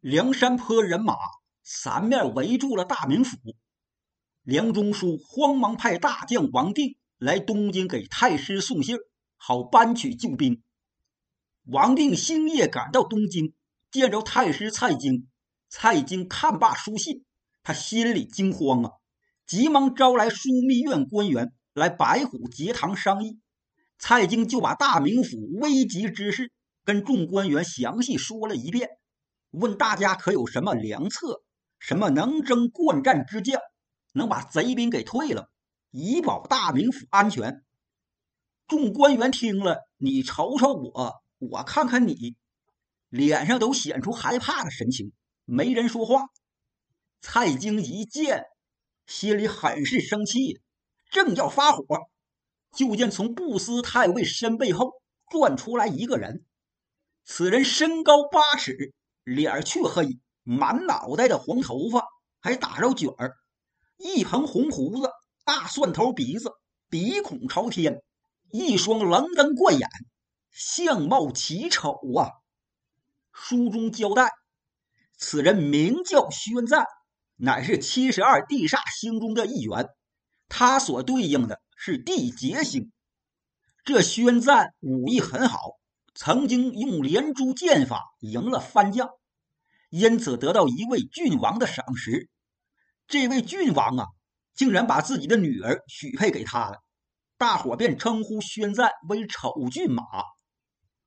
梁山坡人马三面围住了大名府。梁中书慌忙派大将王定来东京给太师送信好搬取救兵。王定星夜赶到东京，见着太师蔡京。蔡京看罢书信，他心里惊慌啊，急忙招来枢密院官员来白虎节堂商议。蔡京就把大名府危急之事跟众官员详细说了一遍，问大家可有什么良策，什么能征惯战之将，能把贼兵给退了，以保大名府安全。众官员听了，你瞅瞅我，我看看你，脸上都显出害怕的神情。没人说话，蔡京一见，心里很是生气，正要发火，就见从布司太尉身背后转出来一个人。此人身高八尺，脸黢黑，满脑袋的黄头发，还打着卷儿，一蓬红胡子，大蒜头鼻子，鼻孔朝天，一双棱灯怪眼，相貌奇丑啊！书中交代。此人名叫宣赞，乃是七十二地煞星中的一员，他所对应的是地劫星。这宣赞武艺很好，曾经用连珠剑法赢了番将，因此得到一位郡王的赏识。这位郡王啊，竟然把自己的女儿许配给他了，大伙便称呼宣赞为丑郡马。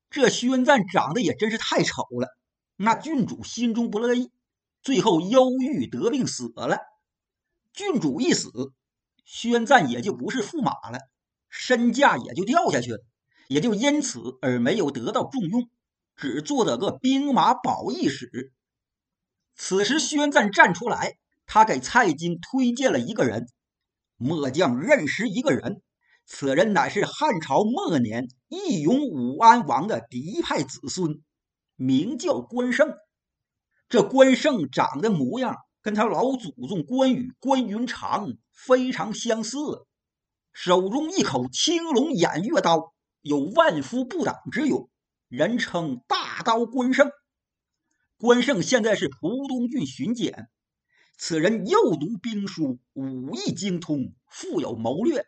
这宣赞长得也真是太丑了。那郡主心中不乐意，最后忧郁得病死了。郡主一死，宣赞也就不是驸马了，身价也就掉下去了，也就因此而没有得到重用，只做了个兵马保义使。此时，宣赞站出来，他给蔡京推荐了一个人。末将认识一个人，此人乃是汉朝末年义勇武安王的嫡派子孙。名叫关胜，这关胜长得模样跟他老祖宗关羽关云长非常相似，手中一口青龙偃月刀，有万夫不挡之勇，人称大刀关胜。关胜现在是蒲东郡巡检，此人又读兵书，武艺精通，富有谋略。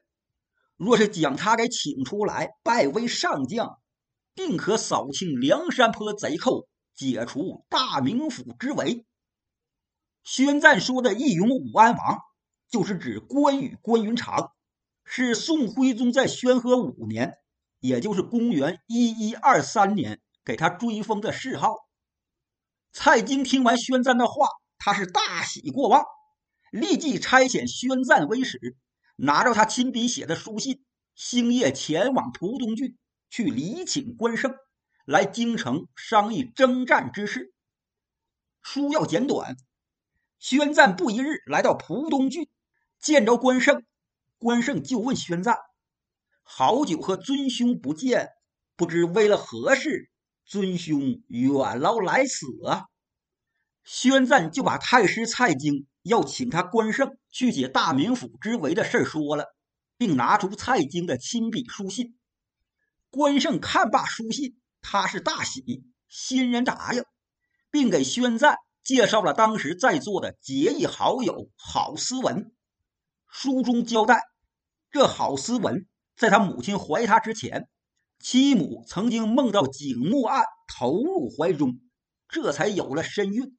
若是将他给请出来，拜为上将。定可扫清梁山坡贼寇，解除大名府之围。宣赞说的义勇武安王，就是指关羽关云长，是宋徽宗在宣和五年，也就是公元一一二三年给他追封的谥号。蔡京听完宣赞的话，他是大喜过望，立即差遣宣赞为使，拿着他亲笔写的书信，星夜前往蒲东郡。去礼请关胜来京城商议征战之事。书要简短。宣赞不一日来到蒲东郡，见着关胜，关胜就问宣赞：“好久和尊兄不见，不知为了何事，尊兄远劳来此啊？”宣赞就把太师蔡京要请他关胜去解大名府之围的事说了，并拿出蔡京的亲笔书信。关胜看罢书信，他是大喜，欣然答应，并给宣赞介绍了当时在座的结义好友郝思文。书中交代，这郝思文在他母亲怀他之前，其母曾经梦到景木案投入怀中，这才有了身孕。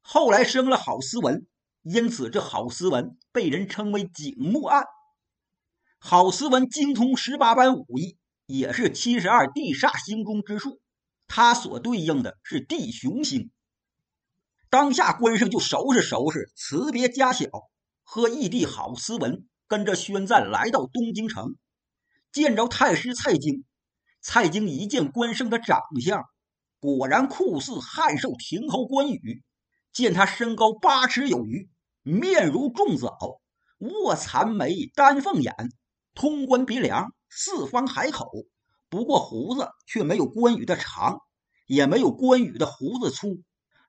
后来生了郝思文，因此这郝思文被人称为景木案。郝思文精通十八般武艺。也是七十二地煞星中之数，他所对应的是地雄星。当下关胜就收拾收拾，辞别家小，和义弟郝思文跟着宣赞来到东京城，见着太师蔡京。蔡京一见关胜的长相，果然酷似汉寿亭侯关羽。见他身高八尺有余，面如重枣，卧蚕眉，丹凤眼，通关鼻梁。四方海口，不过胡子却没有关羽的长，也没有关羽的胡子粗，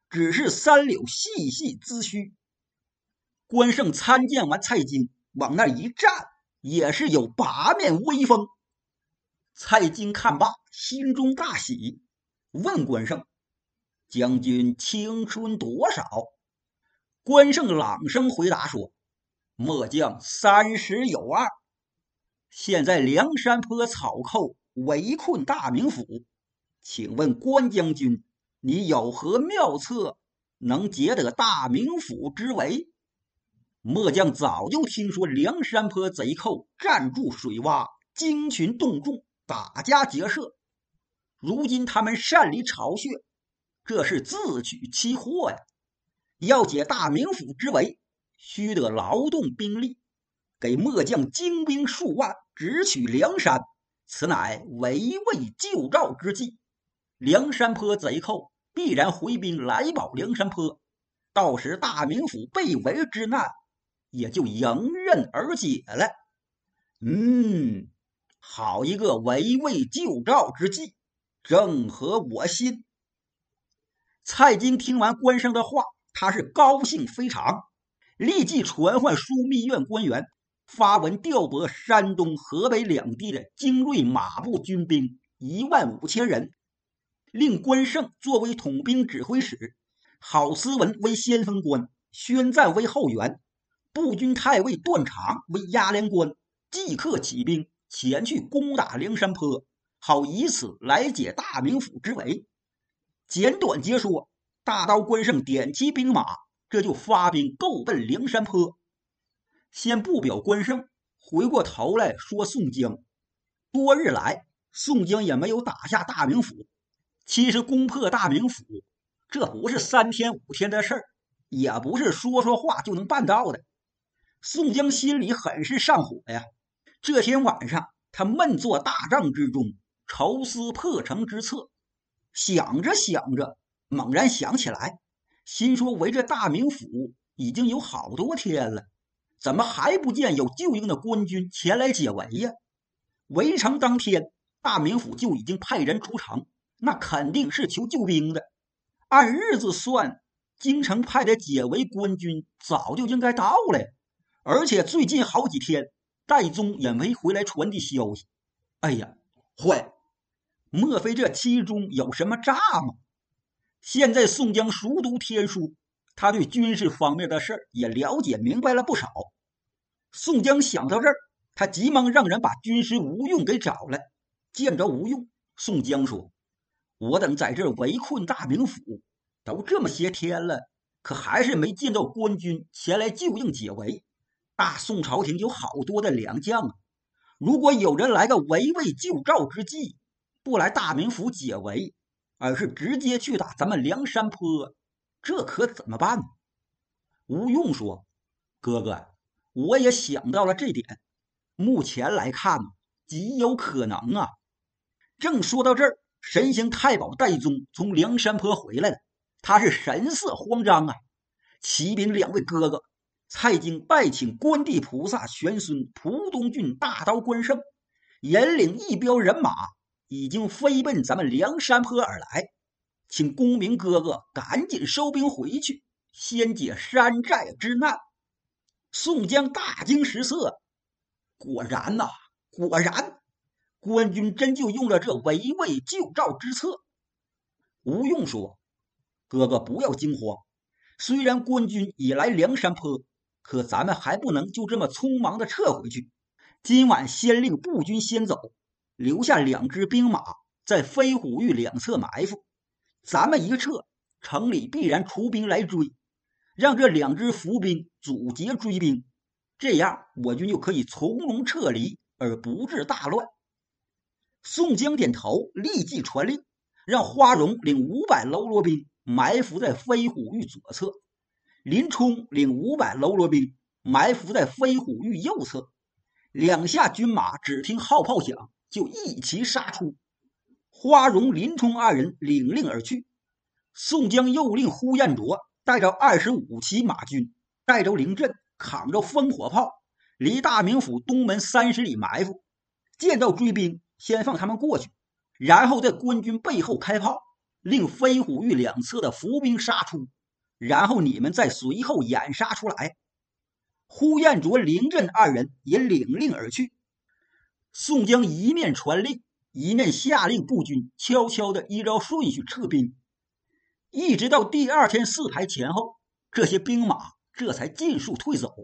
只是三绺细细髭须。关胜参见完蔡京，往那一站，也是有八面威风。蔡京看罢，心中大喜，问关胜：“将军青春多少？”关胜朗声回答说：“末将三十有二。”现在梁山坡草寇围困大名府，请问关将军，你有何妙策能解得大名府之围？末将早就听说梁山坡贼寇占住水洼，精群动众，打家劫舍。如今他们擅离巢穴，这是自取其祸呀！要解大名府之围，须得劳动兵力，给末将精兵数万，直取梁山，此乃围魏救赵之计。梁山坡贼寇必然回兵来保梁山坡，到时大名府被围之难也就迎刃而解了。嗯，好一个围魏救赵之计！正合我心。蔡京听完关胜的话，他是高兴非常，立即传唤枢密院官员，发文调拨山东、河北两地的精锐马步军兵一万五千人，令关胜作为统兵指挥使，郝思文为先锋官，宣赞为后援，步军太尉段长为押连官，即刻起兵前去攻打梁山坡。好以此来解大名府之围。简短截说，大刀关胜点齐兵马，这就发兵够奔梁山坡。先不表关胜，回过头来说宋江。多日来，宋江也没有打下大名府。其实攻破大名府，这不是三天五天的事儿，也不是说说话就能办到的。宋江心里很是上火呀。这天晚上，他闷坐大帐之中。愁思破城之策，想着想着，猛然想起来，心说：“围着大名府已经有好多天了，怎么还不见有救应的官军前来解围呀？”围城当天，大名府就已经派人出城，那肯定是求救兵的。按日子算，京城派的解围官军早就应该到了，而且最近好几天，戴宗也没回来传递消息。哎呀，坏！莫非这其中有什么诈吗？现在宋江熟读天书，他对军事方面的事也了解明白了不少。宋江想到这儿，他急忙让人把军师吴用给找来。见着吴用，宋江说：“我等在这围困大名府，都这么些天了，可还是没见到官军前来救应解围。大宋朝廷有好多的良将啊，如果有人来个围魏救赵之计。”不来大名府解围，而是直接去打咱们梁山坡，这可怎么办呢？吴用说：“哥哥，我也想到了这点，目前来看极有可能啊。”正说到这儿，神行太保戴宗从梁山坡回来了，他是神色慌张啊。启禀两位哥哥，蔡京拜请关帝菩萨玄孙蒲东郡大刀关胜，引领一彪人马。已经飞奔咱们梁山坡而来，请公明哥哥赶紧收兵回去，先解山寨之难。宋江大惊失色，果然呐，果然，官军真就用了这围魏救赵之策。吴用说：“哥哥不要惊慌，虽然官军已来梁山坡，可咱们还不能就这么匆忙的撤回去。今晚先令步军先走。”留下两支兵马在飞虎峪两侧埋伏，咱们一撤，城里必然出兵来追，让这两支伏兵阻截追兵，这样我军就可以从容撤离，而不致大乱。宋江点头，立即传令，让花荣领五百喽啰兵埋伏在飞虎峪左侧，林冲领五百喽啰兵埋伏在飞虎峪右侧，两下军马只听号炮响。就一齐杀出，花荣、林冲二人领令而去。宋江又令呼延灼带着二十五骑马军，带着凌震，扛着烽火炮，离大名府东门三十里埋伏。见到追兵，先放他们过去，然后在官军背后开炮，令飞虎峪两侧的伏兵杀出，然后你们再随后掩杀出来。呼延灼、凌震二人也领令而去。宋江一面传令，一面下令步军悄悄地依照顺序撤兵。一直到第二天四排前后，这些兵马这才尽数退走。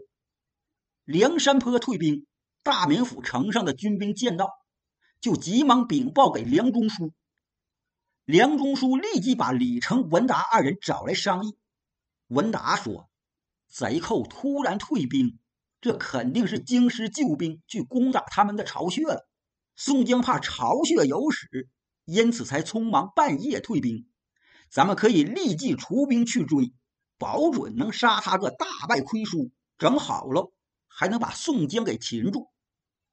梁山坡退兵，大名府城上的军兵见到，就急忙禀报给梁中书。梁中书立即把李成、文达二人找来商议。文达说：“贼寇突然退兵，这肯定是京师救兵去攻打他们的巢穴了。宋江怕巢穴有屎，因此才匆忙半夜退兵。咱们可以立即出兵去追，保准能杀他个大败亏输。整好了，还能把宋江给擒住。”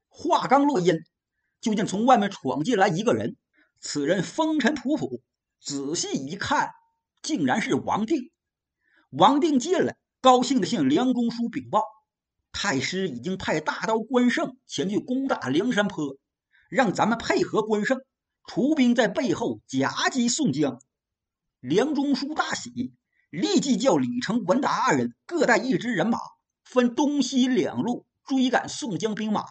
话刚落音，就见从外面闯进来一个人。此人风尘仆仆，仔细一看，竟然是王定。王定进来，高兴地向梁中书禀报：太师已经派大刀关胜前去攻打梁山坡，让咱们配合关胜，出兵在背后夹击宋江。梁中书大喜，立即叫李成、文达二人各带一支人马，分东西两路追赶宋江兵马。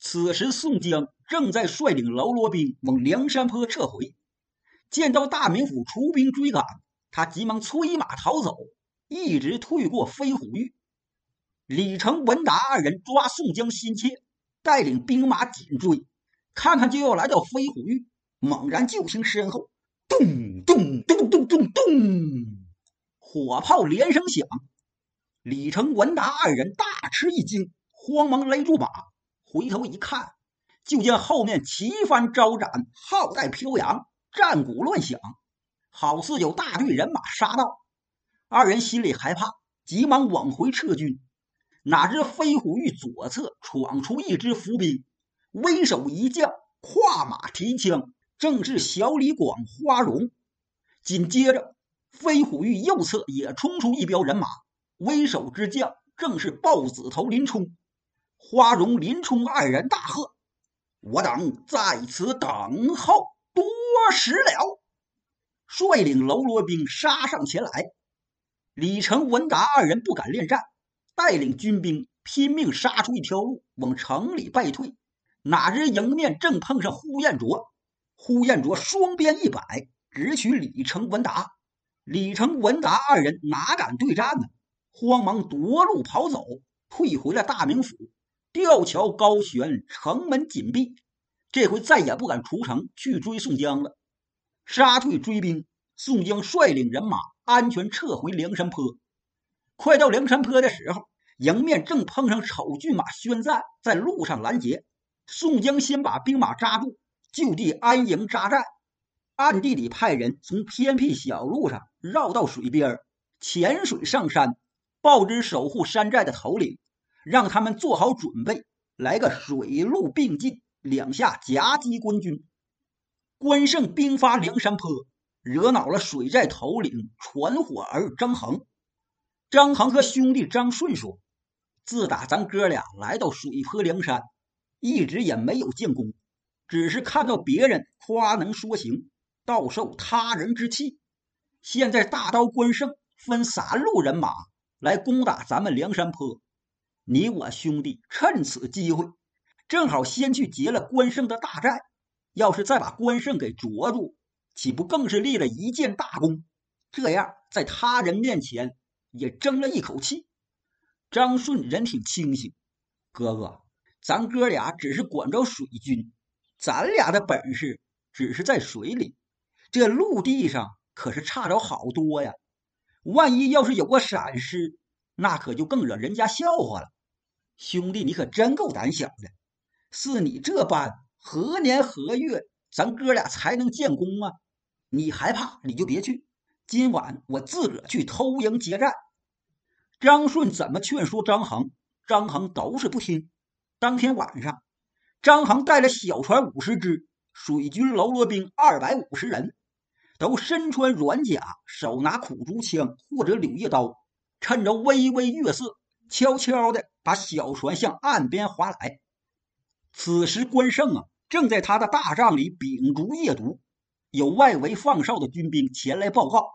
此时，宋江正在率领喽啰兵往梁山坡撤回，见到大名府出兵追赶。他急忙催马逃走，一直退过飞虎峪。李成、文达二人抓宋江心切，带领兵马紧追，看看就要来到飞虎峪，猛然就听身后咚咚咚咚咚咚，火炮连声响。李成、文达二人大吃一惊，慌忙勒住马，回头一看，就见后面旗幡招展，号带飘扬，战鼓乱响。好似有大队人马杀到，二人心里害怕，急忙往回撤军。哪知飞虎峪左侧闯出一支伏兵，为首一将跨马提枪，正是小李广、花荣。紧接着，飞虎峪右侧也冲出一彪人马，为首之将正是豹子头林冲。花荣、林冲二人大喝：“我等在此等候多时了。”率领喽啰兵杀上前来，李成、文达二人不敢恋战，带领军兵拼命杀出一条路往城里败退。哪知迎面正碰上呼延灼，呼延灼双鞭一摆，直取李成、文达。李成、文达二人哪敢对战呢？慌忙夺路跑走，退回了大名府。吊桥高悬，城门紧闭，这回再也不敢出城去追宋江了。杀退追兵，宋江率领人马安全撤回梁山坡。快到梁山坡的时候，迎面正碰上丑骏马宣赞在路上拦截。宋江先把兵马扎住，就地安营扎寨，暗地里派人从偏僻小路上绕到水边潜水上山，报知守护山寨的头领，让他们做好准备，来个水陆并进，两下夹击官军。关胜兵发梁山坡，惹恼了水寨头领传火儿张衡。张衡和兄弟张顺说：“自打咱哥俩来到水泊梁山，一直也没有建功，只是看到别人夸能说行，倒受他人之气。现在大刀关胜分三路人马来攻打咱们梁山坡，你我兄弟趁此机会，正好先去劫了关胜的大寨。”要是再把关胜给捉住，岂不更是立了一件大功？这样在他人面前也争了一口气。张顺人挺清醒，哥哥，咱哥俩只是管着水军，咱俩的本事只是在水里，这陆地上可是差着好多呀。万一要是有个闪失，那可就更惹人家笑话了。兄弟，你可真够胆小的，是你这般。何年何月，咱哥俩才能建功啊？你害怕，你就别去。今晚我自个儿去偷营劫寨。张顺怎么劝说张衡，张衡都是不听。当天晚上，张衡带了小船五十只，水军喽啰兵二百五十人，都身穿软甲，手拿苦竹枪或者柳叶刀，趁着微微月色，悄悄的把小船向岸边划来。此时，关胜啊，正在他的大帐里秉烛夜读。有外围放哨的军兵前来报告：“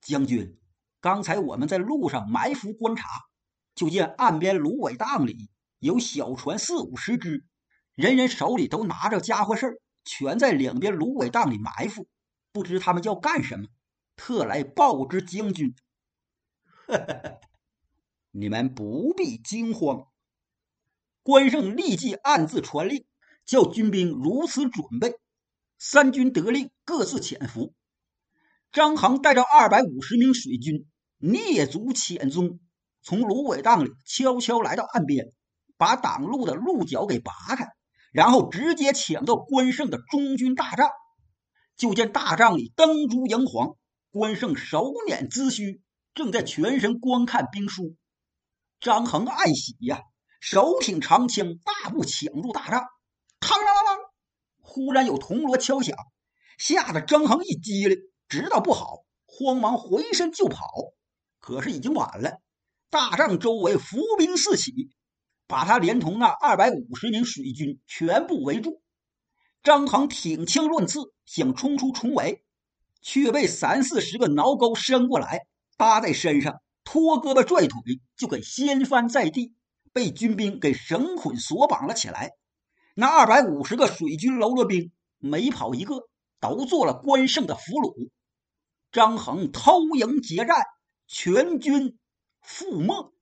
将军，刚才我们在路上埋伏观察，就见岸边芦苇荡里有小船四五十只，人人手里都拿着家伙事儿，全在两边芦苇荡里埋伏，不知他们要干什么。特来报之将军。你们不必惊慌。关胜立即暗自传令，叫军兵如此准备。三军得令，各自潜伏。张衡带着二百五十名水军，蹑足潜踪，从芦苇荡里悄悄来到岸边，把挡路的鹿角给拔开，然后直接抢到关胜的中军大帐。就见大帐里灯烛荧黄，关胜手捻髭须，正在全神观看兵书。张衡暗喜呀，手挺长枪，大步抢入大帐。嘡啷啷啷，忽然有铜锣敲响，吓得张衡一激灵，知道不好，慌忙回身就跑。可是已经晚了，大帐周围伏兵四起，把他连同那二百五十名水军全部围住。张衡挺枪乱刺，想冲出重围，却被三四十个挠钩伸过来，搭在身上，拖胳膊拽腿，就给掀翻在地，被军兵给绳捆索绑了起来。那二百五十个水军喽啰兵，每跑一个，都做了关胜的俘虏。张衡偷营劫寨，全军覆没。